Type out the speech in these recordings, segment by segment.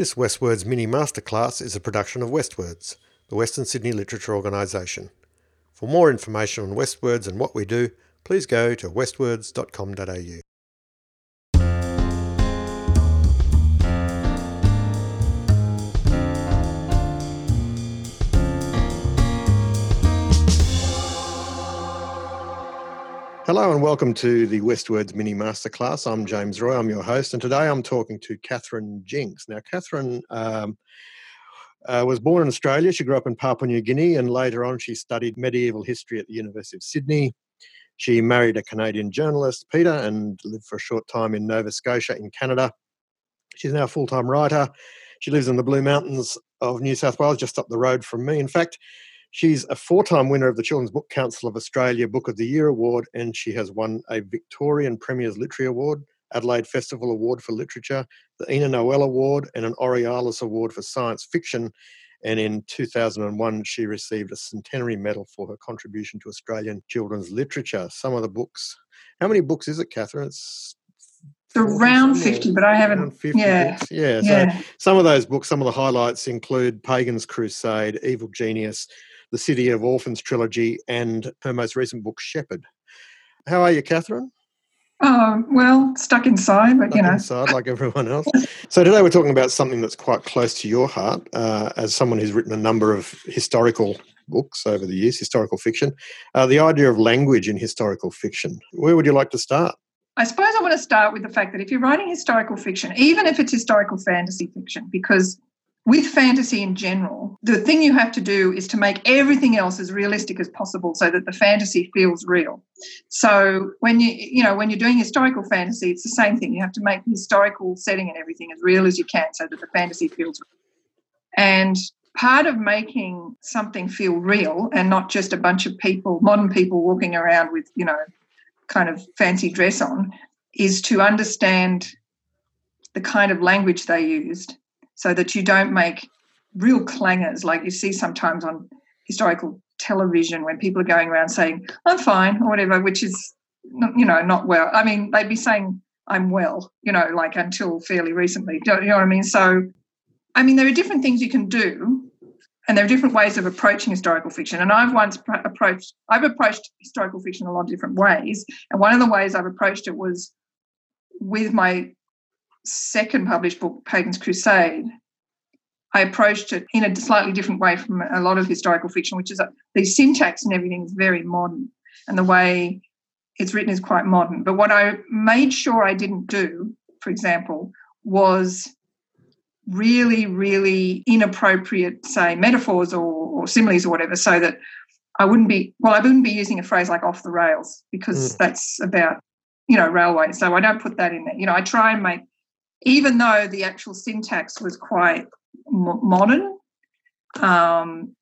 This WestWords mini masterclass is a production of WestWords, the Western Sydney Literature Organisation. For more information on WestWords and what we do, please go to westwords.com.au. Hello and welcome to the WestWords Mini Masterclass. I'm James Roy, I'm your host, and today I'm talking to Catherine Jinks. Now, Catherine um, uh, was born in Australia. She grew up in Papua New Guinea and later on she studied medieval history at the University of Sydney. She married a Canadian journalist, Peter, and lived for a short time in Nova Scotia in Canada. She's now a full time writer. She lives in the Blue Mountains of New South Wales, just up the road from me. In fact, She's a four time winner of the Children's Book Council of Australia Book of the Year Award, and she has won a Victorian Premier's Literary Award, Adelaide Festival Award for Literature, the Ena Noël Award, and an Aurealis Award for Science Fiction. And in 2001, she received a centenary medal for her contribution to Australian children's literature. Some of the books. How many books is it, Catherine? It's around 50 but i haven't 50 yeah. Books. yeah yeah so some of those books some of the highlights include pagan's crusade evil genius the City of Orphans trilogy, and her most recent book, Shepherd. How are you, Catherine? Oh, well, stuck inside, but stuck you know. Inside, like everyone else. so, today we're talking about something that's quite close to your heart uh, as someone who's written a number of historical books over the years, historical fiction. Uh, the idea of language in historical fiction. Where would you like to start? I suppose I want to start with the fact that if you're writing historical fiction, even if it's historical fantasy fiction, because with fantasy in general, the thing you have to do is to make everything else as realistic as possible so that the fantasy feels real. So when you you know when you're doing historical fantasy, it's the same thing. You have to make the historical setting and everything as real as you can so that the fantasy feels real. And part of making something feel real and not just a bunch of people, modern people walking around with, you know, kind of fancy dress on, is to understand the kind of language they used so that you don't make real clangers like you see sometimes on historical television when people are going around saying i'm fine or whatever which is you know not well. I mean they'd be saying i'm well you know like until fairly recently. You know what i mean? So i mean there are different things you can do and there are different ways of approaching historical fiction. And i've once approached i've approached historical fiction a lot of different ways. And one of the ways i've approached it was with my second published book, Pagan's Crusade, I approached it in a slightly different way from a lot of historical fiction, which is that the syntax and everything is very modern, and the way it's written is quite modern. But what I made sure I didn't do, for example, was really, really inappropriate, say, metaphors or, or similes or whatever, so that I wouldn't be, well, I wouldn't be using a phrase like off the rails because mm. that's about, you know, railway. So I don't put that in there. You know, I try and make even though the actual syntax was quite m- modern, um,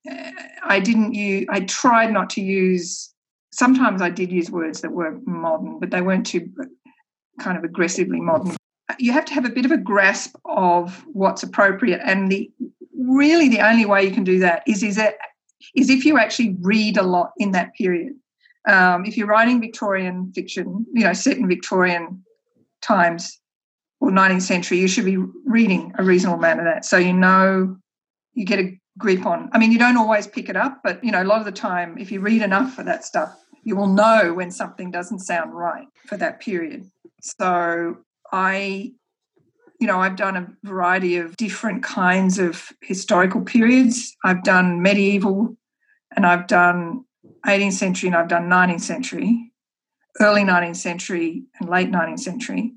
I didn't use, I tried not to use, sometimes I did use words that were modern, but they weren't too kind of aggressively modern. You have to have a bit of a grasp of what's appropriate. And the really the only way you can do that is, is, that, is if you actually read a lot in that period. Um, if you're writing Victorian fiction, you know, set in Victorian times, or 19th century, you should be reading a reasonable amount of that. So you know, you get a grip on. I mean, you don't always pick it up, but you know, a lot of the time, if you read enough for that stuff, you will know when something doesn't sound right for that period. So I, you know, I've done a variety of different kinds of historical periods. I've done medieval, and I've done 18th century, and I've done 19th century, early 19th century, and late 19th century.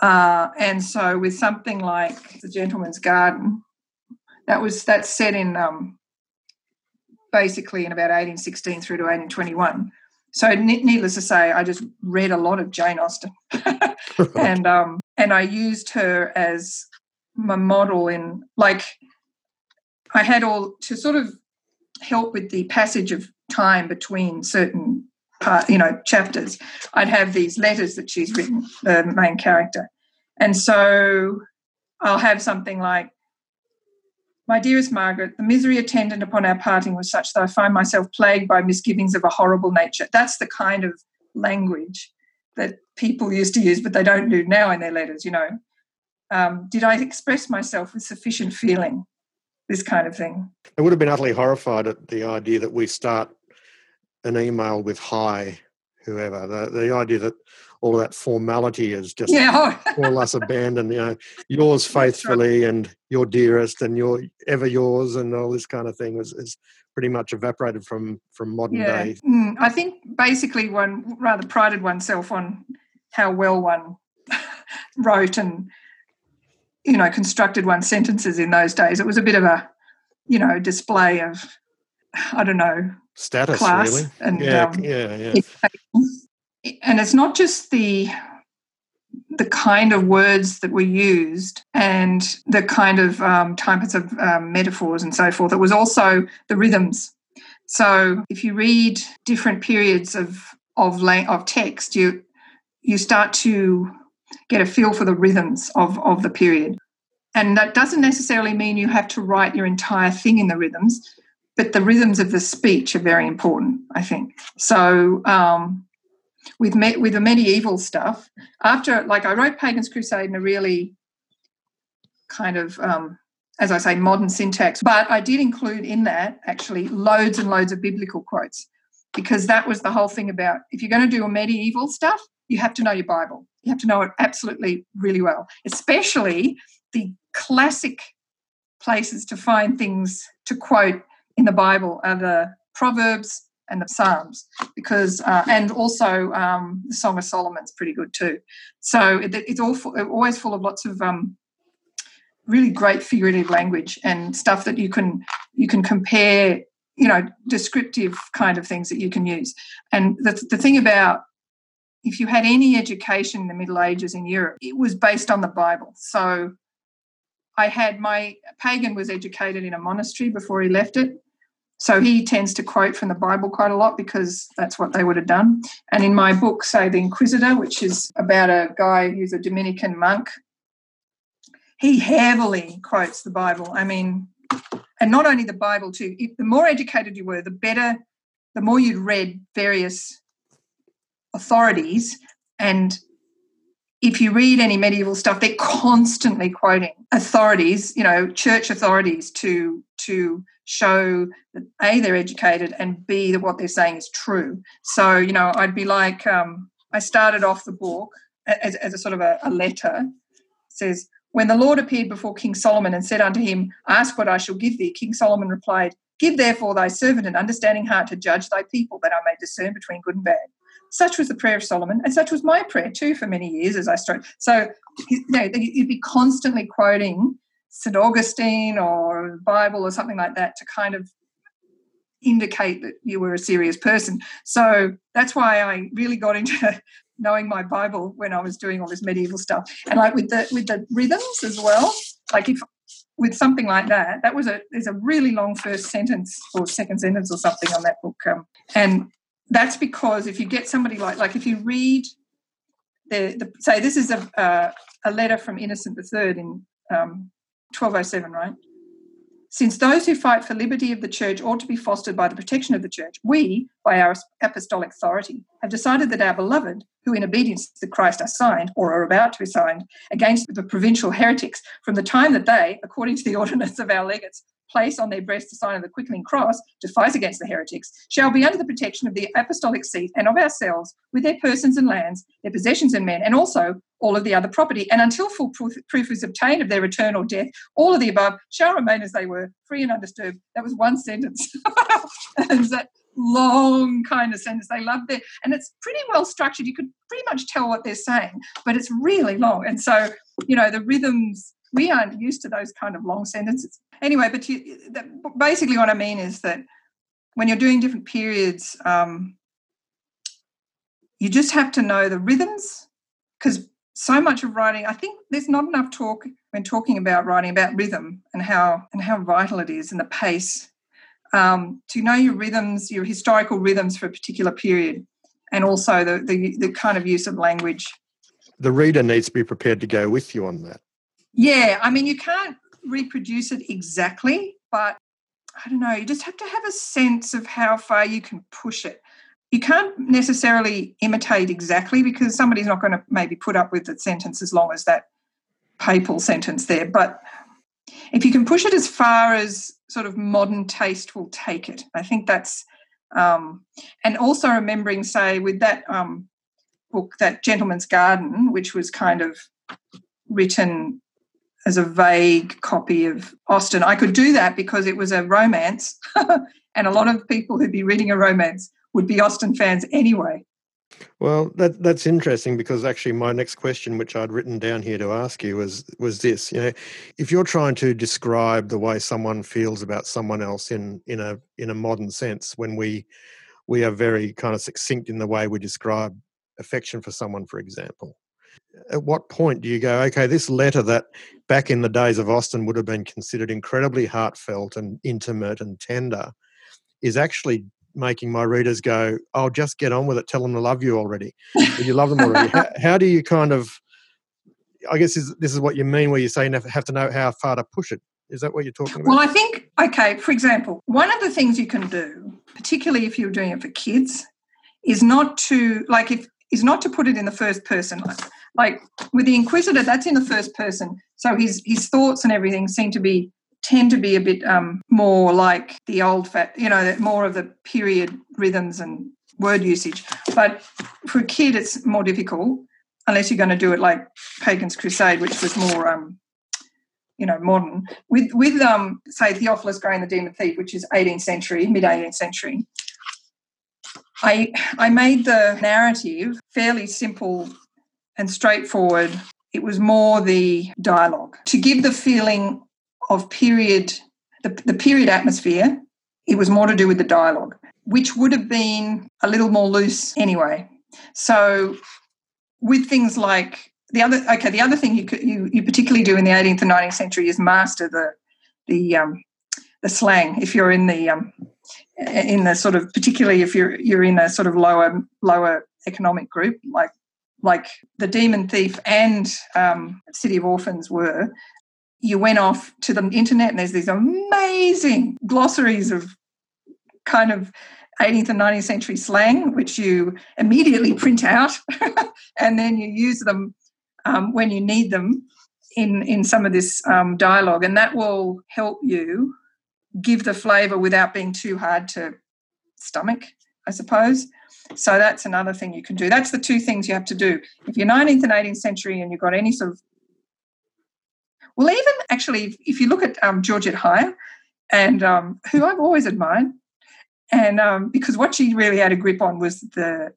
Uh, and so with something like the Gentleman's Garden, that was that's set in um, basically in about 1816 through to 1821. So needless to say, I just read a lot of Jane Austen, and um, and I used her as my model in like I had all to sort of help with the passage of time between certain part, you know, chapters, I'd have these letters that she's written, the main character. And so I'll have something like, my dearest Margaret, the misery attendant upon our parting was such that I find myself plagued by misgivings of a horrible nature. That's the kind of language that people used to use, but they don't do now in their letters, you know. um, did I express myself with sufficient feeling? This kind of thing. I would have been utterly horrified at the idea that we start an email with hi, whoever. The, the idea that all that formality is just yeah. more or less abandoned. You know, yours faithfully and your dearest and your ever yours and all this kind of thing is, is pretty much evaporated from from modern yeah. day. Mm, I think basically one rather prided oneself on how well one wrote and you know constructed one's sentences in those days. It was a bit of a you know display of I don't know status class really. and yeah, um, yeah, yeah. And it's not just the the kind of words that were used and the kind of um, types of um, metaphors and so forth. It was also the rhythms. So if you read different periods of of of text, you you start to get a feel for the rhythms of, of the period. And that doesn't necessarily mean you have to write your entire thing in the rhythms, but the rhythms of the speech are very important, I think. So um, with me- with the medieval stuff, after like I wrote Pagan's Crusade in a really kind of um, as I say, modern syntax. But I did include in that actually loads and loads of biblical quotes because that was the whole thing about if you're going to do a medieval stuff, you have to know your Bible. You have to know it absolutely really well, especially the classic places to find things to quote in the Bible are the Proverbs and the Psalms, because uh, and also um, the Song of Solomon's pretty good too. So it, it's all always full of lots of um, really great figurative language and stuff that you can you can compare, you know, descriptive kind of things that you can use. And the, the thing about if you had any education in the Middle Ages in Europe, it was based on the Bible. So I had my pagan was educated in a monastery before he left it. So he tends to quote from the Bible quite a lot because that's what they would have done. And in my book, say The Inquisitor, which is about a guy who's a Dominican monk, he heavily quotes the Bible. I mean, and not only the Bible too. If the more educated you were, the better, the more you'd read various authorities and if you read any medieval stuff they're constantly quoting authorities you know church authorities to to show that a they're educated and b that what they're saying is true. So you know i'd be like um, i started off the book as, as a sort of a, a letter. It says when the lord appeared before king solomon and said unto him ask what i shall give thee king solomon replied give therefore thy servant an understanding heart to judge thy people that i may discern between good and bad such was the prayer of Solomon, and such was my prayer too for many years as I strove. So, you know, you'd be constantly quoting St. Augustine or Bible or something like that to kind of indicate that you were a serious person. So that's why I really got into knowing my Bible when I was doing all this medieval stuff. And like with the with the rhythms as well. Like if with something like that, that was a there's a really long first sentence or second sentence or something on that book. Um, and that's because if you get somebody like like if you read the, the say this is a uh, a letter from Innocent III in um, 1207, right? Since those who fight for liberty of the church ought to be fostered by the protection of the church, we, by our apostolic authority, have decided that our beloved, who in obedience to Christ are signed or are about to be signed against the provincial heretics, from the time that they, according to the ordinance of our legates, place on their breast the sign of the quickening cross to fight against the heretics, shall be under the protection of the apostolic seat and of ourselves, with their persons and lands, their possessions and men, and also all of the other property. And until full proof, proof is obtained of their return or death, all of the above shall remain as they were, free and undisturbed. That was one sentence. and that long kind of sentence. They love it. And it's pretty well structured. You could pretty much tell what they're saying, but it's really long. And so, you know, the rhythms we aren't used to those kind of long sentences. Anyway, but you, that, basically what I mean is that when you're doing different periods, um, you just have to know the rhythms because so much of writing, I think there's not enough talk when talking about writing about rhythm and how and how vital it is and the pace. Um, to know your rhythms, your historical rhythms for a particular period, and also the, the the kind of use of language. The reader needs to be prepared to go with you on that. Yeah, I mean, you can't reproduce it exactly, but I don't know, you just have to have a sense of how far you can push it. You can't necessarily imitate exactly because somebody's not going to maybe put up with the sentence as long as that papal sentence there. But if you can push it as far as sort of modern taste will take it, I think that's. Um, and also remembering, say, with that um, book, that Gentleman's Garden, which was kind of written as a vague copy of Austen. I could do that because it was a romance, and a lot of people who'd be reading a romance would be Austen fans anyway. Well, that that's interesting because actually my next question, which I'd written down here to ask you, was was this: you know, if you're trying to describe the way someone feels about someone else in in a in a modern sense, when we we are very kind of succinct in the way we describe affection for someone, for example. At what point do you go, okay, this letter that back in the days of Austen would have been considered incredibly heartfelt and intimate and tender is actually making my readers go, "Oh, just get on with it. Tell them to love you already. you love them already." how, how, do you kind of? I guess is, this is what you mean, where you say you have to know how far to push it. Is that what you're talking about? Well, I think okay. For example, one of the things you can do, particularly if you're doing it for kids, is not to like if is not to put it in the first person. Like, like with the Inquisitor, that's in the first person, so his his thoughts and everything seem to be tend to be a bit um, more like the old fat, you know, more of the period rhythms and word usage. But for a kid, it's more difficult unless you're going to do it like Pagan's Crusade, which was more, um, you know, modern. With with um, say Theophilus Grey and the Demon Thief, which is 18th century, mid 18th century. I I made the narrative fairly simple and straightforward. It was more the dialogue to give the feeling of period, the, the period atmosphere, it was more to do with the dialogue, which would have been a little more loose anyway. So, with things like the other, okay, the other thing you could, you, you particularly do in the 18th and 19th century is master the the um, the slang. If you're in the um, in the sort of particularly if you're you're in a sort of lower lower economic group like like the demon thief and um, city of orphans were you went off to the internet and there's these amazing glossaries of kind of 18th and 19th century slang, which you immediately print out and then you use them um, when you need them in, in some of this um, dialogue. And that will help you give the flavour without being too hard to stomach, I suppose. So that's another thing you can do. That's the two things you have to do. If you're 19th and 18th century and you've got any sort of well, even actually, if you look at um, Georgette Heyer, and um, who I've always admired, and um, because what she really had a grip on was the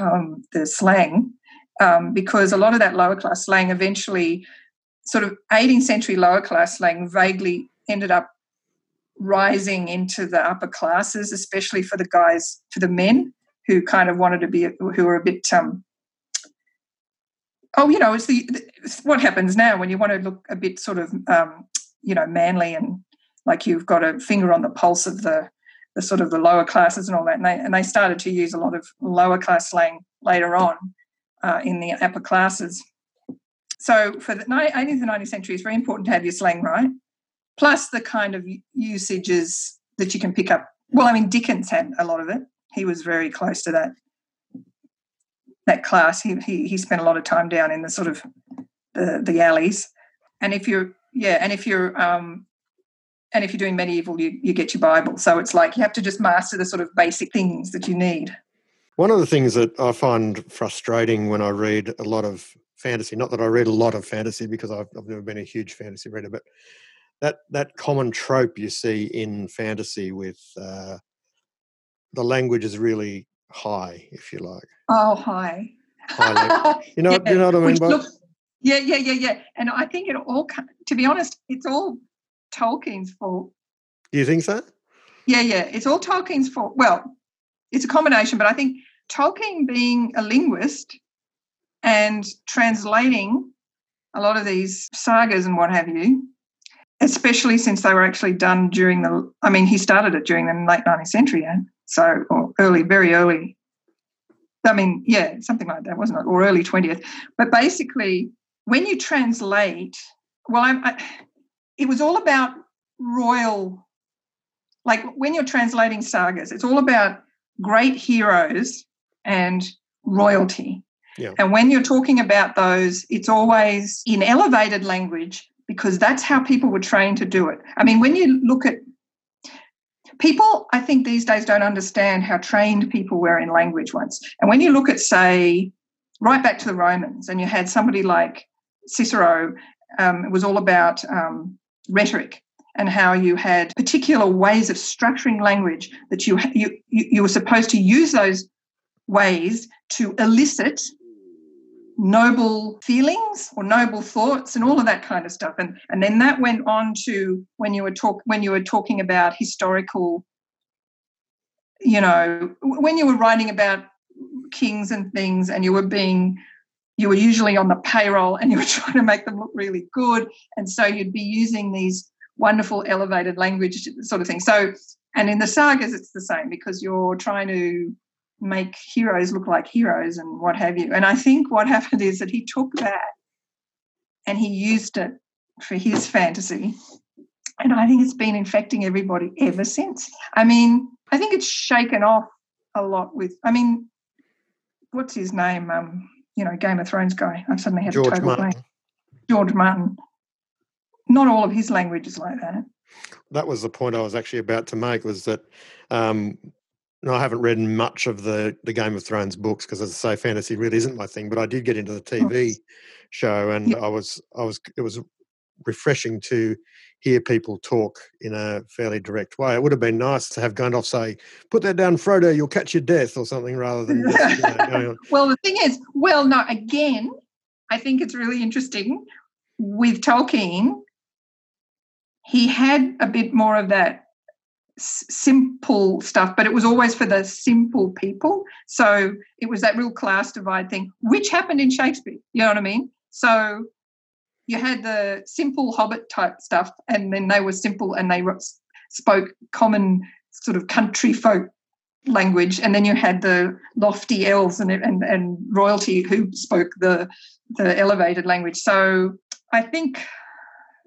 um, the slang, um, because a lot of that lower class slang eventually, sort of 18th century lower class slang, vaguely ended up rising into the upper classes, especially for the guys, for the men who kind of wanted to be, who were a bit um, oh, you know, it's the it's what happens now when you want to look a bit sort of, um, you know, manly and like you've got a finger on the pulse of the the sort of the lower classes and all that. And they and they started to use a lot of lower class slang later on uh, in the upper classes. So for the 18th and 19th century, it's very important to have your slang right, plus the kind of usages that you can pick up. Well, I mean, Dickens had a lot of it. He was very close to that that class. He, he he spent a lot of time down in the sort of the the alleys. And if you're yeah, and if you're um, and if you're doing medieval, you you get your Bible. So it's like you have to just master the sort of basic things that you need. One of the things that I find frustrating when I read a lot of fantasy, not that I read a lot of fantasy because I've, I've never been a huge fantasy reader, but that that common trope you see in fantasy with uh, the language is really high, if you like. Oh, high. high you know, yeah. you know what I mean. Look, yeah, yeah, yeah, yeah. And I think it all, to be honest, it's all Tolkien's fault. Do you think so? Yeah, yeah. It's all Tolkien's fault. Well, it's a combination, but I think Tolkien being a linguist and translating a lot of these sagas and what have you, especially since they were actually done during the, I mean, he started it during the late 19th century, yeah? So, or early, very early. I mean, yeah, something like that, wasn't it? Or early 20th. But basically, when you translate, well, I, it was all about royal, like when you're translating sagas, it's all about great heroes and royalty. Yeah. And when you're talking about those, it's always in elevated language because that's how people were trained to do it. I mean, when you look at people, I think these days don't understand how trained people were in language once. And when you look at, say, right back to the Romans, and you had somebody like Cicero, um, it was all about um, rhetoric and how you had particular ways of structuring language that you, you you were supposed to use those ways to elicit noble feelings or noble thoughts and all of that kind of stuff. And and then that went on to when you were talk when you were talking about historical you know when you were writing about kings and things and you were being you were usually on the payroll and you were trying to make them look really good. And so you'd be using these wonderful elevated language sort of thing. So and in the sagas it's the same because you're trying to make heroes look like heroes and what have you. And I think what happened is that he took that and he used it for his fantasy. And I think it's been infecting everybody ever since. I mean, I think it's shaken off a lot with, I mean, what's his name? Um, you know, Game of Thrones guy. I've suddenly had George a total Martin. blank. George Martin. Not all of his language is like that. That was the point I was actually about to make was that um, no, I haven't read much of the the Game of Thrones books because, as I say, fantasy really isn't my thing. But I did get into the TV show, and Yeah. I was I was it was refreshing to hear people talk in a fairly direct way. It would have been nice to have Gandalf say, "Put that down, Frodo. You'll catch your death," or something, rather than just, you know, going on. Well, the thing is, well, no, again, I think it's really interesting with Tolkien. He had a bit more of that simple stuff, but it was always for the simple people. So it was that real class divide thing, which happened in Shakespeare. You know what I mean? So you had the simple hobbit type stuff, and then they were simple and they spoke common sort of country folk language, and then you had the lofty elves and and, and royalty who spoke the the elevated language. So I think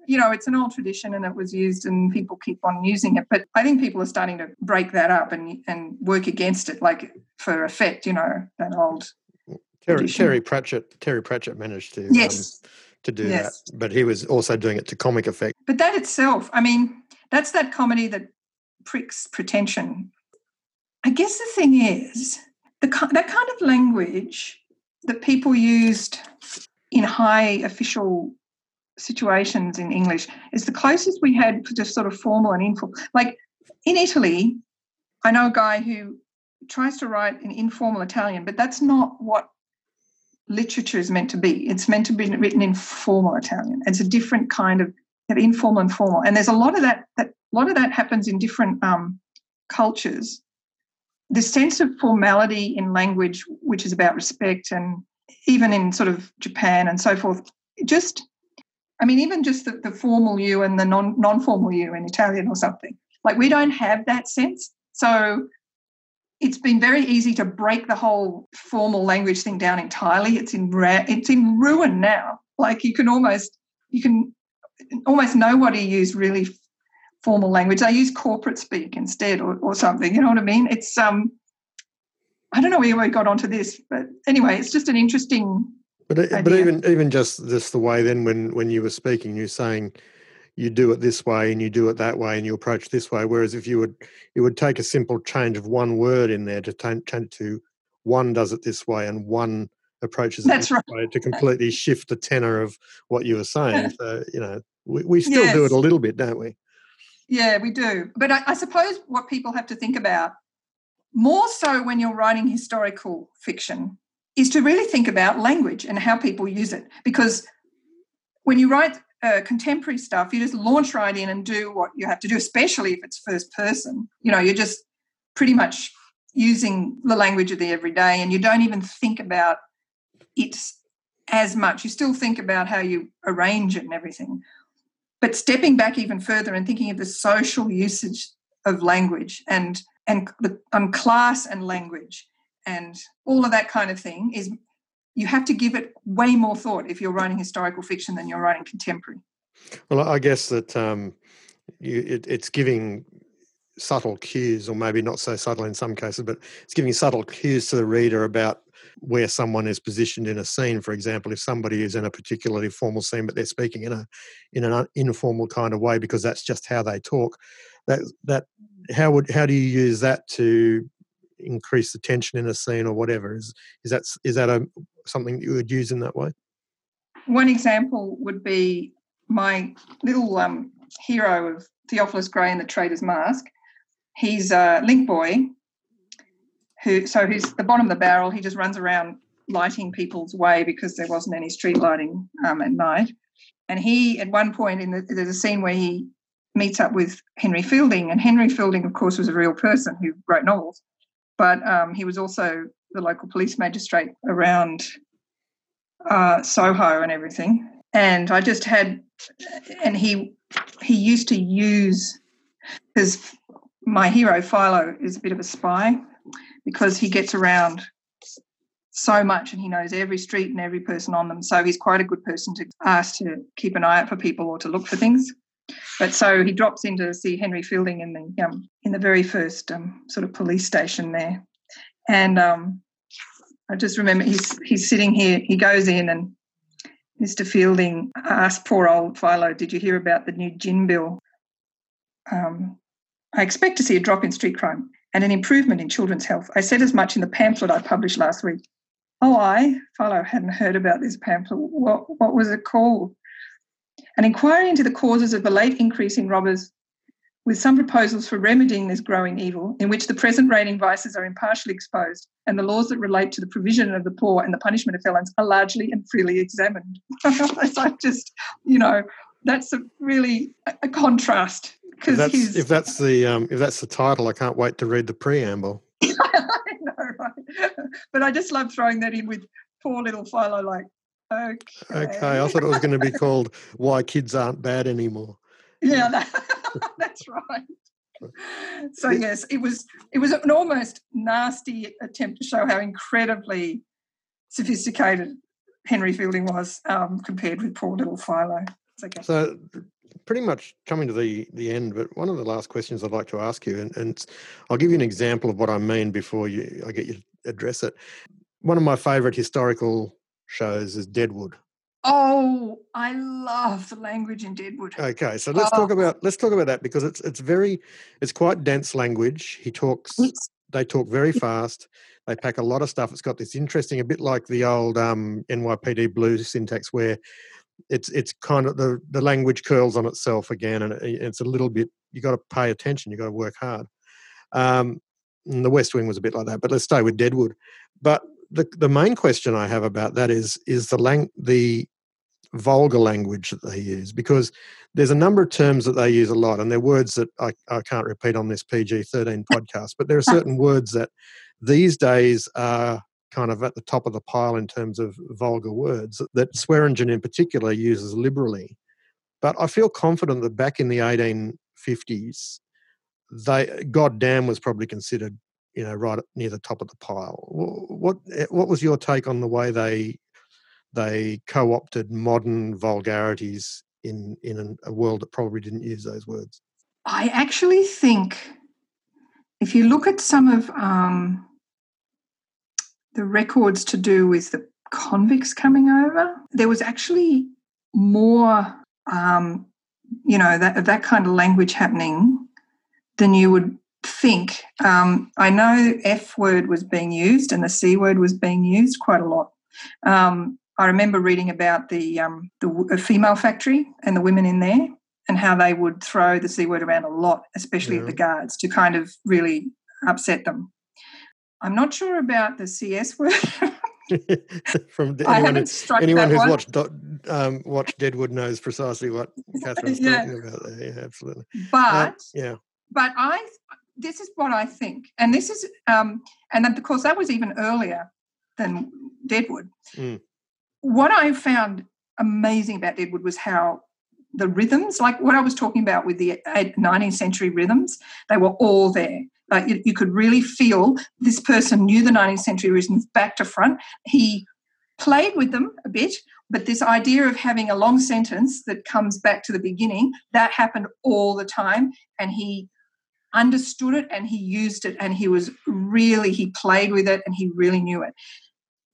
you know it's an old tradition and it was used and people keep on using it but i think people are starting to break that up and and work against it like for effect you know that old Terry, Tradition. Terry Pratchett. Terry Pratchett managed to yes um, to do Yes. that, but he was also doing it to comic effect. but that itself i mean that's that comedy that pricks pretension i guess the thing is the that kind of language that people used in high official situations in english is the closest we had to sort of formal and informal. Like in italy i know a guy who tries to write in informal italian but that's not what literature is meant to be. It's meant to be written in formal italian. It's a different kind of of informal and formal. And there's a lot of that that a lot of that happens in different um, cultures. The sense of formality in language which is about respect and even in sort of japan and so forth just i mean even just the, the formal you and the non non-formal you in italian or something like we don't have that sense so it's been very easy to break the whole formal language thing down entirely it's in ra- it's in ruin now like you can almost you can almost nobody use really formal language. They use corporate speak instead or, or something. You know what I mean? It's um I don't know where we got onto this, but anyway, it's just an interesting But it, but even even just this the way then when when you were speaking, you're saying you do it this way and you do it that way and you approach this way. Whereas if you would it would take a simple change of one word in there to change to one does it this way and one approaches it That's this right. way to completely shift the tenor of what you were saying. So you know we, we still do it a little bit, don't we? Yeah, we do. But I, I suppose what people have to think about more so when you're writing historical fiction is to really think about language and how people use it. Because when you write uh, contemporary stuff, you just launch right in and do what you have to do, especially if it's first person. You know, you're just pretty much using the language of the everyday and you don't even think about it as much. You still think about how you arrange it and everything. But stepping back even further and thinking of the social usage of language and and the um, class and language and all of that kind of thing is you have to give it way more thought if you're writing historical fiction than you're writing contemporary. Well, I guess that um, you, it, it's giving subtle cues, or maybe not so subtle in some cases, but it's giving subtle cues to the reader about where someone is positioned in a scene. For example, if somebody is in a particularly formal scene, but they're speaking in a in an informal kind of way because that's just how they talk. That that how would how do you use that to increase the tension in a scene or whatever? Is is that is that a something you would use in that way? One example would be my little um, hero of Theophilus Grey in the Traitor's Mask. He's a link boy who, so he's the bottom of the barrel. He just runs around lighting people's way because there wasn't any street lighting um, at night. And he, at one point, in the, there's a scene where he meets up with Henry Fielding, and Henry Fielding, of course, was a real person who wrote novels, but um, he was also the local police magistrate around uh, Soho and everything. And I just had, and he he used to use because my hero Philo is a bit of a spy because he gets around so much and he knows every street and every person on them. So he's quite a good person to ask to keep an eye out for people or to look for things. But so he drops in to see Henry Fielding in the um, in the very first um, sort of police station there, and um, I just remember he's he's sitting here. He goes in and Mr. Fielding asked poor old Philo, "Did you hear about the new gin bill?" Um, I expect to see a drop in street crime and an improvement in children's health. I said as much in the pamphlet I published last week. Oh, I, Philo, hadn't heard about this pamphlet. What, what was it called? An inquiry into the causes of the late increase in robbers with some proposals for remedying this growing evil, in which the present reigning vices are impartially exposed, and the laws that relate to the provision of the poor and the punishment of felons are largely and freely examined. so just, you know, that's a really a contrast because if that's the um, if that's the title, I can't wait to read the preamble. I know, right? But I just love throwing that in with poor little Philo, like, okay. Okay, I thought it was going to be called "Why Kids Aren't Bad Anymore." Yeah, that, that's right. So yes, it was it was an almost nasty attempt to show how incredibly sophisticated Henry Fielding was um, compared with poor little Philo. Okay. So pretty much coming to the the end, but one of the last questions I'd like to ask you, and, and I'll give you an example of what I mean before you I get you to address it. One of my favourite historical shows is Deadwood. Oh, I love the language in Deadwood. Okay, so let's oh. talk about let's talk about that because it's it's very it's quite dense language. He talks they talk very fast. They pack a lot of stuff. It's got this interesting, a bit like the old um, NYPD Blue syntax, where it's it's kind of the the language curls on itself again, and it's a little bit. You got to pay attention. You got to work hard. Um, the West Wing was a bit like that, but let's stay with Deadwood. But the the main question I have about that is is the lang the vulgar language that they use because there's a number of terms that they use a lot and they're words that I, I can't repeat on this PG-13 podcast but there are certain words that these days are kind of at the top of the pile in terms of vulgar words that Swearengen in particular uses liberally. But I feel confident that back in the 1850s they goddamn was probably considered you know right near the top of the pile what what was your take on the way they they co-opted modern vulgarities in in a world that probably didn't use those words. I actually think if you look at some of um, the records to do with the convicts coming over, there was actually more, um, you know, that that kind of language happening than you would think. Um, I know F word was being used and the C word was being used quite a lot. Um, I remember reading about the um, the female factory and the women in there and how they would throw the c word around a lot, especially yeah. the guards, to kind of really upset them. I'm not sure about the CS word. From anyone, who, anyone who's one. watched um, watched Deadwood knows precisely what Catherine's yeah. talking about there. Yeah, absolutely. But uh, yeah, but I this is what I think, and this is um, and of course that was even earlier than Deadwood. Mm what I found amazing about Deadwood was how the rhythms, like what I was talking about with the 19th century rhythms, they were all there. Like you, you could really feel this person knew the 19th century rhythms back to front. He played with them a bit, but this idea of having a long sentence that comes back to the beginning, that happened all the time. And he understood it and he used it and he was really, he played with it and he really knew it.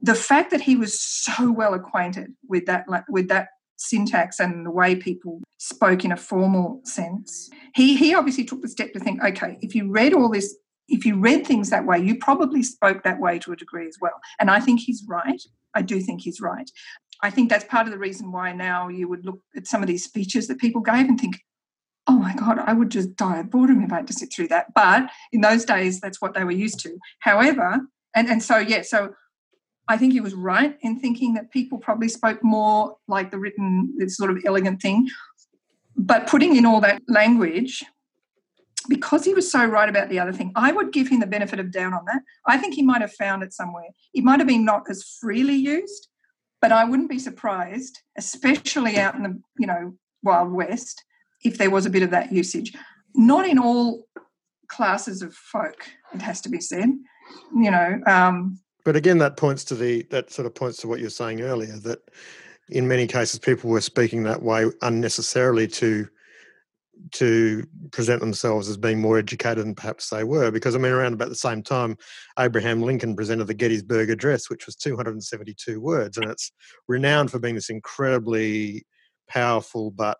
The fact that he was so well acquainted with that with that syntax and the way people spoke in a formal sense he he obviously took the step to think okay if you read all this if you read things that way you probably spoke that way to a degree as well. And i think he's right. I do think he's right. I think that's part of the reason why now you would look at some of these speeches that people gave and think oh my god i would just die of boredom if i had to sit through that but in those days that's what they were used to however and and so yeah so I think he was right in thinking that people probably spoke more like the written, this sort of elegant thing. But putting in all that language, because he was so right about the other thing, I would give him the benefit of doubt on that. I think he might have found it somewhere. It might have been not as freely used, but I wouldn't be surprised, especially out in the you know Wild West, if there was a bit of that usage. Not in all classes of folk, it has to be said. You know, um, but again, that points to the that sort of points to what you were saying earlier that in many cases people were speaking that way unnecessarily to to present themselves as being more educated than perhaps they were. Because I mean, around about the same time, Abraham Lincoln presented the Gettysburg Address, which was 272 words, and it's renowned for being this incredibly powerful but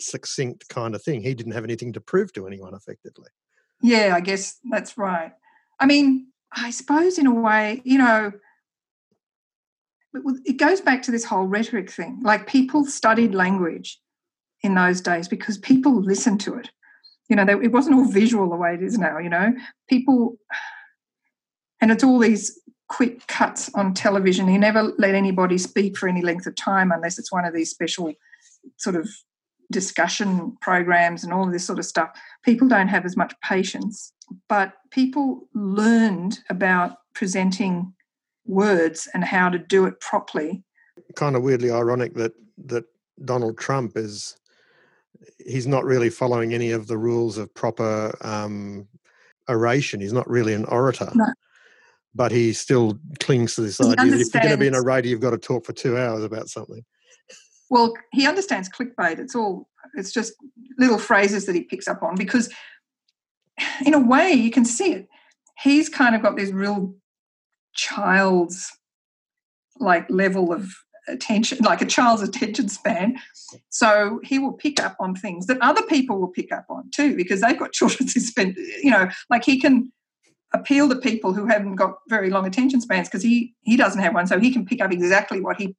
succinct kind of thing. He didn't have anything to prove to anyone effectively. Yeah, I guess that's right. I mean, I suppose, in a way, you know, it goes back to this whole rhetoric thing. Like people mm. studied language in those days because people listened to it. You know, it wasn't all visual the way it is now, you know. People, and it's all these quick cuts on television. You never let anybody speak for any length of time unless it's one of these special sort of discussion programs and all of this sort of stuff. People don't have as much patience but people learned about presenting words and how to do it properly. Kind of weirdly ironic that that Donald Trump is he's not really following any of the rules of proper um, oration. He's not really an orator. No. But he still clings to this he idea that if you're going to be in a radio, you've got to talk for two hours about something. Well, he understands clickbait. It's all it's just little phrases that he picks up on because in a way, you can see it. He's kind of got this real child's like level of attention, like a child's attention span. So he will pick up on things that other people will pick up on too, because they've got children who spend, you know, like he can appeal to people who haven't got very long attention spans because he he doesn't have one, so he can pick up exactly what he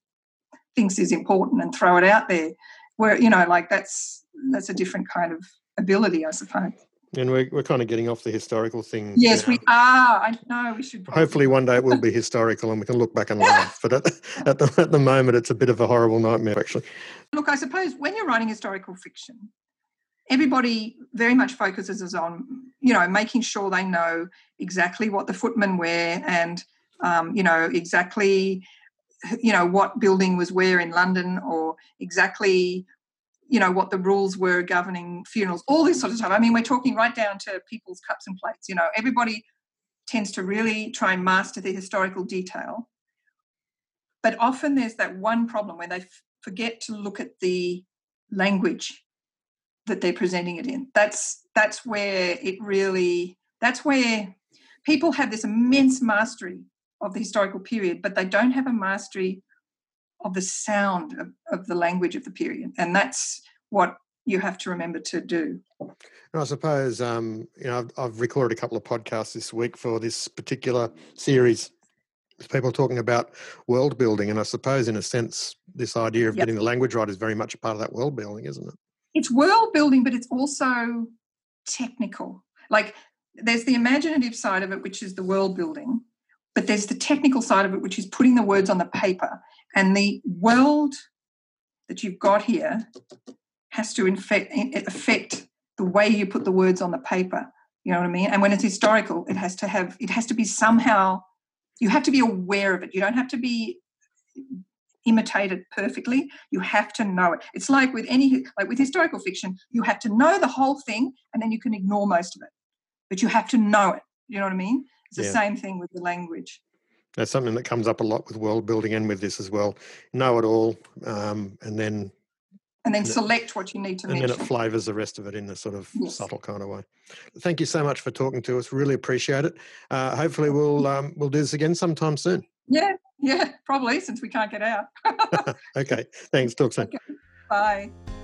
thinks is important and throw it out there. Where you know, like that's that's a different kind of ability, I suppose. And we're, we're kind of getting off the historical thing. Yes, now. we are. I know we should. Probably. Hopefully, one day it will be historical and we can look back and laugh. But at, at, the, at the moment, it's a bit of a horrible nightmare, actually. Look, I suppose when you're writing historical fiction, everybody very much focuses on, you know, making sure they know exactly what the footmen wear and, um, you know, exactly, you know, what building was where in London or exactly you know what the rules were governing funerals all this sort of stuff. I mean we're talking right down to people's cups and plates you know. Everybody tends to really try and master the historical detail. But often there's that one problem where they f- forget to look at the language that they're presenting it in. That's that's where it really that's where people have this immense mastery of the historical period but they don't have a mastery of the sound of, of the language of the period. And that's what you have to remember to do. And I suppose, um, you know, I've, I've, recorded a couple of podcasts this week for this particular series. People talking about world building, and I suppose, in a sense, this idea of yep. getting the language right is very much a part of that world building, isn't it? It's world building, but it's also technical. Like there's the imaginative side of it, which is the world building, but there's the technical side of it, which is putting the words on the paper. And the world that you've got here has to infect, affect the way you put the words on the paper. You know what I mean? And when it's historical, it has to have, it has to be somehow, you have to be aware of it. You don't have to be imitated perfectly. You have to know it. It's like with any, like with historical fiction, you have to know the whole thing and then you can ignore most of it. But you have to know it. You know what I mean? It's the yeah. same thing with the language. That's something that comes up a lot with world building and with this as well. Know it all, um, and then and then and select it, what you need to and mention. then it flavors the rest of it in a sort of yes. subtle kind of way. Thank you so much for talking to us. Really appreciate it. Uh, hopefully, we'll um, we'll do this again sometime soon. Yeah, Yeah, probably since we can't get out. okay. Thanks. Talk soon. Okay. Bye.